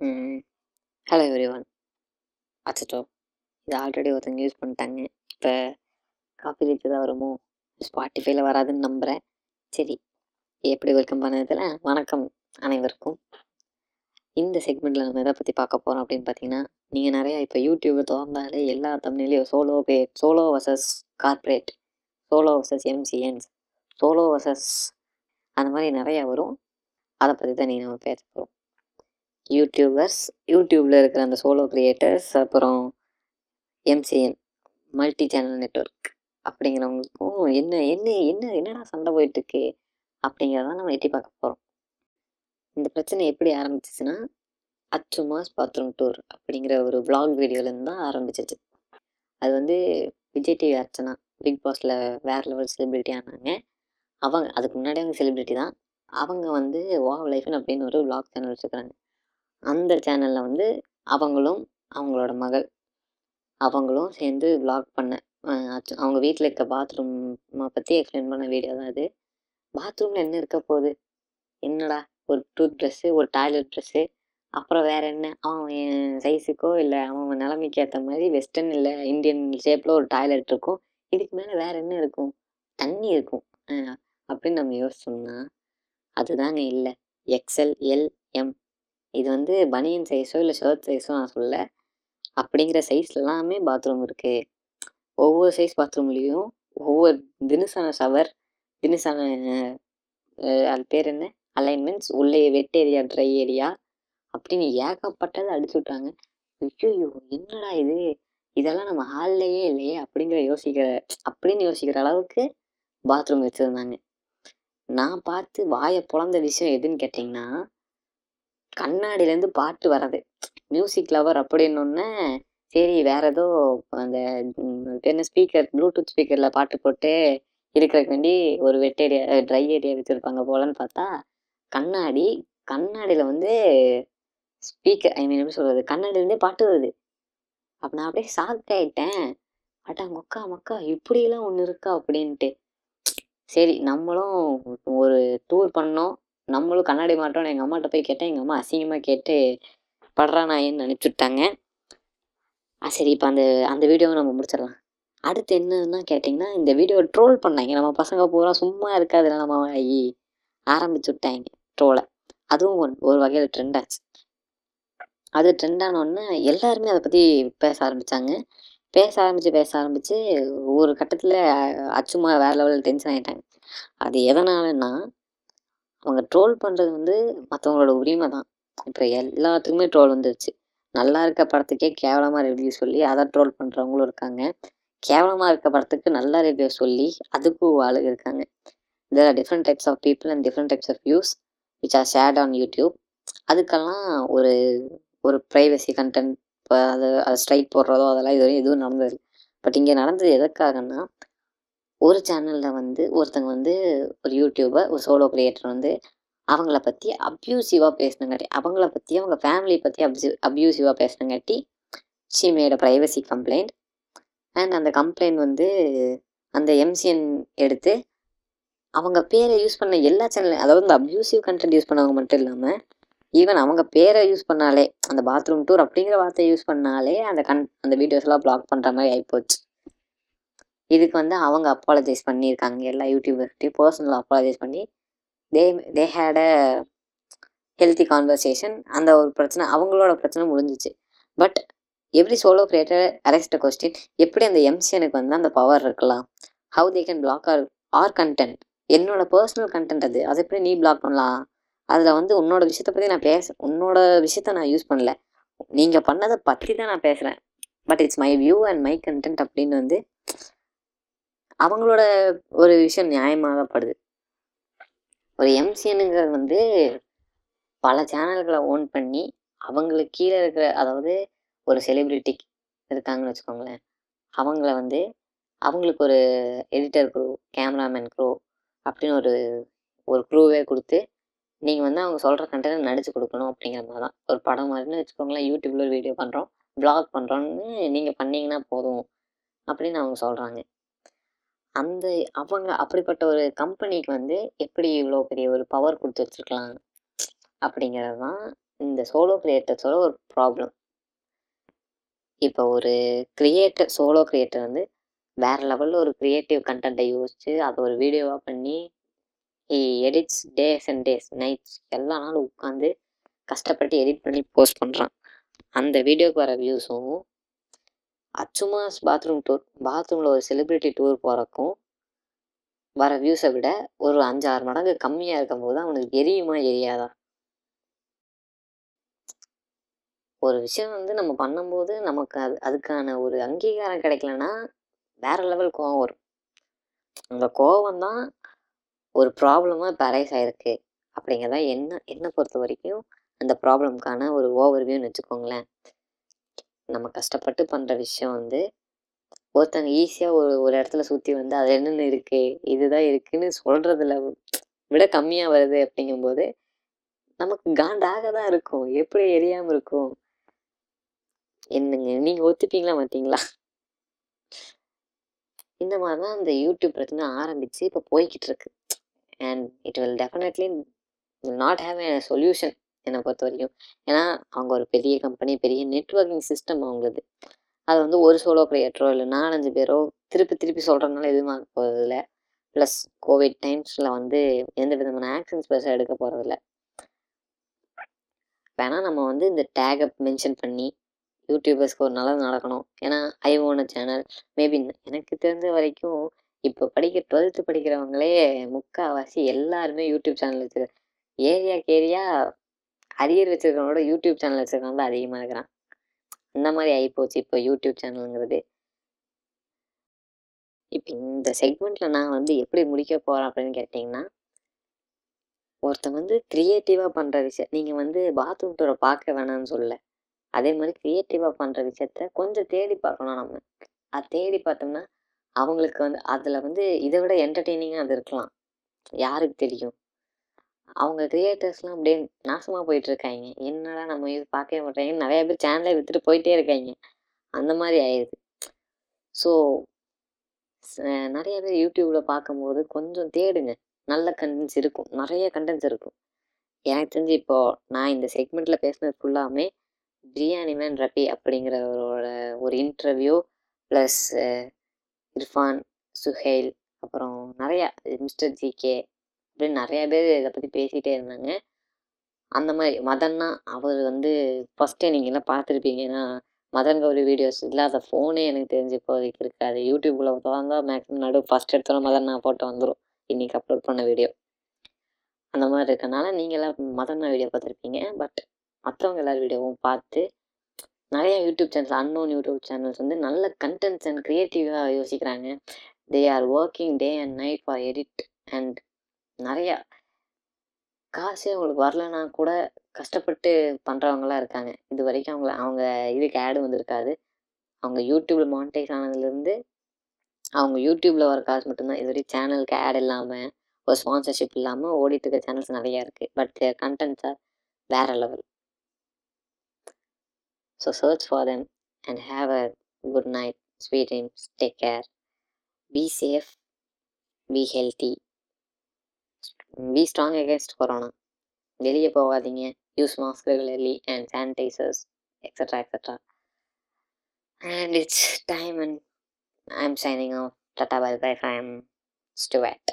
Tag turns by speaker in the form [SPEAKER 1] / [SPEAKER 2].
[SPEAKER 1] Hello every one அச்சோ இது already ஒருத்தங்க யூஸ் பண்ணிட்டாங்க. இப்போ காப்பி ரேட் தான் வருமோ? ஸ்பாட்டிஃபைல வராதுன்னு நம்புகிறேன் சரி எப்படி வெல்கம் பண்ணதில்? வணக்கம் அனைவருக்கும். இந்த செக்மெண்ட்டில் நம்ம எதை பற்றி பார்க்க போகிறோம் அப்படின்னு பார்த்தீங்கன்னா நீங்கள் நிறையா இப்போ யூடியூப் திறந்தாலே எல்லா தமிழ்லேயும் சோலோ பே solo versus corporate solo versus MCNs solo versus அந்த மாதிரி நிறையா வரும். அதை பற்றி தான் நீங்கள் நம்ம பேச போகிறோம் யூடியூபர்ஸ் யூடியூப்பில் இருக்கிற அந்த சோலோ க்ரியேட்டர்ஸ் அப்புறம் எம்சிஎன் மல்டி சேனல் நெட்ஒர்க் அப்படிங்கிறவங்களுக்கும் என்ன என்ன என்ன என்னடா சண்டை போயிட்டுருக்கு அப்படிங்கிறத நம்ம எட்டி பார்க்க போகிறோம் இந்த பிரச்சனை எப்படி ஆரம்பிச்சிச்சுன்னா அச்சுமாஸ் பாத்ரூம் டூர் அப்படிங்கிற ஒரு vlog வீடியோலேருந்து தான் ஆரம்பிச்சிச்சு. அது வந்து விஜய் டிவி அர்ச்சனா பிக் பாஸில் வேற லெவல் செலிப்ரிட்டி ஆனாங்க. அவங்க அதுக்கு முன்னாடி அவங்க செலிப்ரிட்டி தான். அவங்க வந்து வா லைஃப்னு அப்படின்னு ஒரு vlog சேனல் வச்சுருக்காங்க. அந்த சேனலில் வந்து அவங்களும் அவங்களோட மகள். அவங்களும் சேர்ந்து விளாக் பண்ண அவங்க வீட்டில் இருக்க பாத்ரூமை பற்றி எக்ஸ்பிளைன் பண்ண வீடியோ தான் அது பாத்ரூமில் என்ன இருக்க போகுது? என்னடா? ஒரு டூத் ப்ரஷ்ஷு ஒரு டாய்லெட் ட்ரெஸ்ஸு அப்புறம் வேறு என்ன? அவன் என் சைஸுக்கோ இல்லை அவன் நிலைமைக்கு ஏற்ற மாதிரி வெஸ்டர்ன் இல்லை இந்தியன் ஷேப்பில் ஒரு டாய்லெட் இருக்கும். இதுக்கு மேலே வேறு என்ன இருக்கும்? தண்ணி இருக்கும். அப்படின்னு நம்ம யோசிச்சோம்னா அதுதாங்க இல்லை. எக்ஸ்எல் எல் எம் இது வந்து பனியன் சைஸோ இல்லை ஷர்ட் சைஸோ நான் சொல்ல அப்படிங்கிற சைஸ் எல்லாமே பாத்ரூம் இருக்குது ஒவ்வொரு சைஸ் பாத்ரூம்லேயும் ஒவ்வொரு தினுசான ஷவர் தினுசான அது பேர் என்ன? அலைன்மெண்ட்ஸ் உள்ளே வெட் ஏரியா ட்ரை ஏரியா அப்படின்னு ஏகப்பட்டதை அடிச்சு விட்டாங்க. ஐயோ என்னடா இது? இதெல்லாம் நம்ம ஹால்லையே இல்லையே அப்படிங்கிற யோசிக்கிற அப்படின்னு யோசிக்கிற அளவுக்கு பாத்ரூம் வச்சுருந்தாங்க. நான் பார்த்து வாயை பிறந்த விஷயம் எதுன்னு கேட்டிங்கன்னா கண்ணாடியிலேருந்து பாட்டு வர்றது. மியூசிக் லவர் அப்படின்னொன்னே சரி வேற ஏதோ அந்த என்ன ஸ்பீக்கர் ப்ளூடூத் ஸ்பீக்கரில் பாட்டு போட்டு இருக்கிறக்கு வேண்டி ஒரு வெட் ஏரியா ட்ரை ஏரியா வச்சுருப்பாங்க போலன்னு பார்த்தா கண்ணாடி கண்ணாடியில் வந்து ஸ்பீக்கர் ஐ மீன் எப்படி சொல்கிறது கண்ணாடியிலேருந்தே பாட்டு வருது. அப்போ நான் அப்படியே ஷாக் ஆகிட்டேன் அட்டா மக்கா மக்கா இப்படியெல்லாம் ஒன்று இருக்கா அப்படின்ட்டு. சரி நம்மளும் ஒரு டூர் பண்ணோம். நம்மளும் கண்ணாடி மாட்டோம்னு எங்கள் அம்மாட்ட போய் கேட்டேன். எங்கள் அம்மா அசிங்கமாக கேட்டு படுறா நாயன்னு விட்டாங்க. ஆ சரி இப்போ அந்த அந்த வீடியோவை நம்ம முடிச்சிடலாம். அடுத்து என்னன்னா கேட்டிங்கன்னா இந்த வீடியோ ட்ரோல் பண்ணாங்க. நம்ம பசங்க பூரா சும்மா இருக்காதுல நம்ம ஆகி ஆரம்பிச்சு விட்டாங்க ட்ரோலை அதுவும் ஒன் ஒரு வகையில் ட்ரெண்ட் ஆச்சு. அது ட்ரெண்ட் ஆனோடனே எல்லாருமே அதை பற்றி பேச ஆரம்பித்தாங்க பேச ஆரம்பித்து பேச ஆரம்பித்து ஒரு கட்டத்தில் அச்சுமா வேறு லெவலில் டென்ஷன் ஆகிட்டாங்க அது எதனாலன்னா அவங்க ட்ரோல் பண்ணுறது வந்து மற்றவங்களோட உரிமை தான் இப்போ எல்லாத்துக்குமே ட்ரோல் வந்துருச்சு. நல்லா இருக்க படத்துக்கே கேவலமாக ரிவ்யூ சொல்லி அதை ட்ரோல் பண்ணுறவங்களும் இருக்காங்க. கேவலமாக இருக்க படத்துக்கு நல்லா ரிவ்யூ சொல்லி அதுக்கும் ஆளுங்க இருக்காங்க. There are different types of people and different types of views which are shared on YouTube அதுக்கெல்லாம் ஒரு ஒரு ப்ரைவசி கண்டென்ட் இப்போ அது அது ஸ்ட்ரைக் போடுறதோ அதெல்லாம் இதுவரையும் எதுவும் நடந்தது பட் இங்கே நடந்தது எதுக்காகன்னா ஒரு சேனலில் வந்து ஒருத்தங்க வந்து ஒரு யூடியூபர் ஒரு சோலோ கிரியேட்டர் வந்து அவங்கள பற்றி அப்யூசிவாக பேசினங்காட்டி அவங்கள பற்றி அவங்க ஃபேமிலியை பற்றி அப்யூ அப்யூசிவாக பேசினங்காட்டி ஷி ப்ரைவசி கம்ப்ளைண்ட் அண்ட் அந்த கம்ப்ளைண்ட் வந்து அந்த எம்சிஎன் எடுத்து அவங்க பேரை யூஸ் பண்ண எல்லா சேனல் அதாவது இந்த அப்யூசிவ் கண்டென்ட் யூஸ் பண்ணவங்க மட்டும் இல்லாமல் ஈவன் அவங்க பேரை யூஸ் பண்ணாலே அந்த பாத்ரூம் டூர் அப்படிங்கிற வார்த்தையை யூஸ் பண்ணாலே அந்த கண் அந்த வீடியோஸ்லாம் பிளாக் பண்ணுற மாதிரி ஆகிப்போச்சு இதுக்கு வந்து அவங்க அப்பாலஜைஸ் பண்ணியிருக்காங்க. எல்லா யூடியூபர்கிட்டையும் பர்சனலாக அப்பாலஜைஸ் பண்ணி they they had a healthy conversation அந்த ஒரு பிரச்சனை அவங்களோட பிரச்சனை முடிஞ்சிச்சு. But every solo creator arrest question எப்படி அந்த எம்சிஎனுக்கு வந்து அந்த பவர் இருக்கலாம்? How they can block our our content என்னோட பர்சனல் கண்டென்ட் அது. அதை எப்படி நீ பிளாக் பண்ணலாம்? அதில் வந்து உன்னோட விஷயத்தை பற்றி நான் பேச உன்னோட விஷயத்த நான் யூஸ் பண்ணல. நீங்கள் பண்ணதை பற்றி தான் நான் பேசுகிறேன் but it's my view and my content அப்படின்னு வந்து அவங்களோட ஒரு விஷயம் நியாயமாகப்படுது. ஒரு எம்சிஎனுங்கிறது வந்து பல சேனல்களை ஓன் பண்ணி அவங்களுக்கு கீழே இருக்கிற அதாவது ஒரு செலிப்ரிட்டி இருக்காங்கன்னு வச்சுக்கோங்களேன். அவங்கள வந்து அவங்களுக்கு ஒரு எடிட்டர் குரூ கேமராமேன் குரூ அப்படின்னு ஒரு ஒரு குரூவே கொடுத்து நீங்கள் வந்து அவங்க சொல்கிற கண்டென்ட் நடிச்சு கொடுக்கணும் அப்படிங்கிற மாதிரி தான். ஒரு படம் மாதிரின்னு வச்சுக்கோங்களேன் யூடியூப்பில் ஒரு வீடியோ பண்ணுறோம் ப்ளாக் பண்ணுறோன்னு நீங்கள் பண்ணிங்கன்னா போதும் அப்படின்னு அவங்க சொல்கிறாங்க அந்த அவங்க அப்படிப்பட்ட ஒரு கம்பெனிக்கு வந்து எப்படி இவ்வளோ பெரிய ஒரு பவர் கொடுத்து வச்சிருக்கலாம் அப்படிங்கிறது தான் இந்த சோலோ கிரியேட்டர்ஸோட ஒரு ப்ராப்ளம் இப்போ ஒரு கிரியேட்டர் சோலோ கிரியேட்டர் வந்து வேறு லெவலில் ஒரு க்ரியேட்டிவ் கண்டென்ட்டை யோசித்து அதை ஒரு வீடியோவாக பண்ணி edits days and days nights எல்லா நாளும் உட்காந்து கஷ்டப்பட்டு எடிட் பண்ணி போஸ்ட் பண்ணுறான் அந்த வீடியோக்கு வர வியூஸும் அச்சுமாஸ் பாத்ரூம் டூர் பாத்ரூமில் ஒரு செலிப்ரிட்டி டூர் போகிறக்கும் வர வியூஸை விட ஒரு அஞ்சாறு மடங்கு கம்மியாக இருக்கும்போது அவனுக்கு எரியுமா எரியாதா? ஒரு விஷயம் வந்து நம்ம பண்ணும்போது நமக்கு அது அதுக்கான ஒரு அங்கீகாரம் கிடைக்கலன்னா வேற லெவல் கோவம் வரும். அந்த கோவம் தான் ஒரு ப்ராப்ளமாக இப்போ அரைஸ் ஆகிருக்கு அப்படிங்கிறத என்ன என்னை பொறுத்த வரைக்கும் அந்த ப்ராப்ளம்க்கான ஒரு ஓவர் வியூன்னு வச்சுக்கோங்களேன். நம்ம கஷ்டப்பட்டு பண்ணுற விஷயம் வந்து ஒருத்தங்க ஈஸியாக ஒரு ஒரு இடத்துல சுற்றி வந்து அது என்னென்ன இருக்குது இதுதான் இருக்குன்னு சொல்கிறதுல விட கம்மியாக வருது. அப்படிங்கும்போது நமக்கு காண்டாக தான் இருக்கும். எப்படி எரியாமல் இருக்கும்? என்னங்க? நீங்கள் ஒத்துப்பீங்களா மாட்டீங்களா? இந்த மாதிரி தான் இந்த யூடியூப் பிரச்சனை ஆரம்பித்து இப்போ போய்கிட்டு இருக்கு. And it will definitely not have a solution என்னை பொறுத்த வரைக்கும் ஏன்னா அவங்க ஒரு பெரிய கம்பெனி பெரிய நெட்ஒர்க்கிங் சிஸ்டம் அவங்களது. அது வந்து ஒரு சோலோ கிரியேட்டரோ இல்லை நாலஞ்சு பேரோ திருப்பி திருப்பி சொல்கிறதுனால எதுவும் ஆக போகிறதில்ல ப்ளஸ் கோவிட் டைம்ஸில் வந்து எந்த விதமான ஆக்ஷன்ஸ் பெருசாக எடுக்க போகிறதில்ல வேணால் நம்ம வந்து இந்த டேகை மென்ஷன் பண்ணி யூடியூபர்ஸ்க்கு ஒரு நல்லது நடக்கணும். ஏன்னா ஐ ஓன சேனல் மேபி எனக்கு தெரிஞ்ச வரைக்கும் இப்போ படிக்க டுவெல்த்து படிக்கிறவங்களே முக்கால்வாசி எல்லாருமே யூடியூப் சேனல் வச்சுருக்காங்க ஏரியாக்கு ஏரியா அரியர் வச்சுருக்கவங்களோட யூடியூப் சேனல் வச்சுருக்கவங்க தான் அதிகமாக இருக்கிறான். அந்த மாதிரி ஆகிப்போச்சு இப்போ யூடியூப் சேனலுங்கிறது. இப்போ இந்த செக்மெண்ட்டில் நான் வந்து எப்படி முடிக்க போகிறேன் அப்படின்னு கேட்டிங்கன்னா ஒருத்தன் வந்து க்ரியேட்டிவாக பண்ணுற விஷயம் நீங்கள் வந்து பாத்ரூம் டூரை பார்க்க வேணாம்னு சொல்ல அதே மாதிரி க்ரியேட்டிவாக பண்ணுற விஷயத்த கொஞ்சம் தேடி பார்க்கணும் நம்ம. அது தேடி பார்த்தோம்னா அவங்களுக்கு வந்து அதில் வந்து இதை விட என்டர்டெய்னிங்காக அது இருக்கலாம். யாருக்கு தெரியும்? அவங்க கிரியேட்டர்ஸ்லாம் அப்படியே நாசமாக போயிட்டுருக்காங்க என்னடா நம்ம இது பார்க்கவே மாட்டாங்க நிறைய பேர் சேனலே விற்றுட்டு போயிட்டே இருக்காங்க அந்த மாதிரி ஆயிடுது ஸோ நிறைய பேர் யூடியூப்பில் பார்க்கும்போது கொஞ்சம் தேடுங்க. நல்ல கண்டென்ட்ஸ் இருக்கும். நிறைய கண்டென்ட்ஸ் இருக்கும். எனக்கு தெரிஞ்சு இப்போது நான் இந்த செக்மெண்ட்டில் பேசினது ஃபுல்லாமே பிரியாணி மேன் ரபி அப்படிங்கிறவரோட ஒரு இன்டர்வியூ ப்ளஸ் இர்ஃபான் சுஹேல் அப்புறம் நிறையா மிஸ்டர் ஜிகே அப்படின்னு நிறையா பேர் இதை பற்றி பேசிகிட்டே இருந்தாங்க. அந்த மாதிரி மதன்னா அவர் வந்து ஃபஸ்ட்டே நீங்கள்லாம் பார்த்துருப்பீங்கன்னா மதன் கௌரி வீடியோஸ் இல்லாத ஃபோனே எனக்கு தெரிஞ்சு இப்போதைக்கு இருக்காது. யூடியூப்பில் திறந்தா மேக்ஸிமம் நடு ஃபஸ்ட் எடுத்தோட மதன்னா போட்டு வந்துடும் இன்றைக்கி அப்லோட் பண்ண வீடியோ அந்த மாதிரி இருக்கனால நீங்களாம் மதன்னா வீடியோ பார்த்துருப்பீங்க. பட் மற்றவங்க எல்லார் வீடியோவும் பார்த்து நிறைய YouTube channels unknown YouTube channels வந்து நல்ல கண்டென்ட்ஸ் அண்ட் க்ரியேட்டிவாக யோசிக்கிறாங்க. They are working day and night for edit and நிறையா காசே அவங்களுக்கு வரலன்னா கூட கஷ்டப்பட்டு பண்ணுறவங்களாம் இருக்காங்க. இது வரைக்கும் அவங்கள அவங்க இதுக்கு ஆடு வந்திருக்காது. அவங்க யூடியூப்பில் மானிட்டைஸ் ஆனதுலேருந்து அவங்க யூடியூப்பில் வர காசு மட்டும்தான். இது வரைக்கும் சேனலுக்கு ஆட் இல்லாமல் ஒரு ஸ்பான்சர்ஷிப் இல்லாமல் ஓடிட்டு இருக்க சேனல்ஸ் நிறையா இருக்குது பட் தேர் கண்டென்ட்ஸ் ஆர் வேற level so search for them and have a good night sweet dreams take care be safe be healthy be strong against corona வெளியே போகாதீங்க. Use mask regularly and sanitizers extra extra and it's time and I am signing off tata bye bye I am Stuart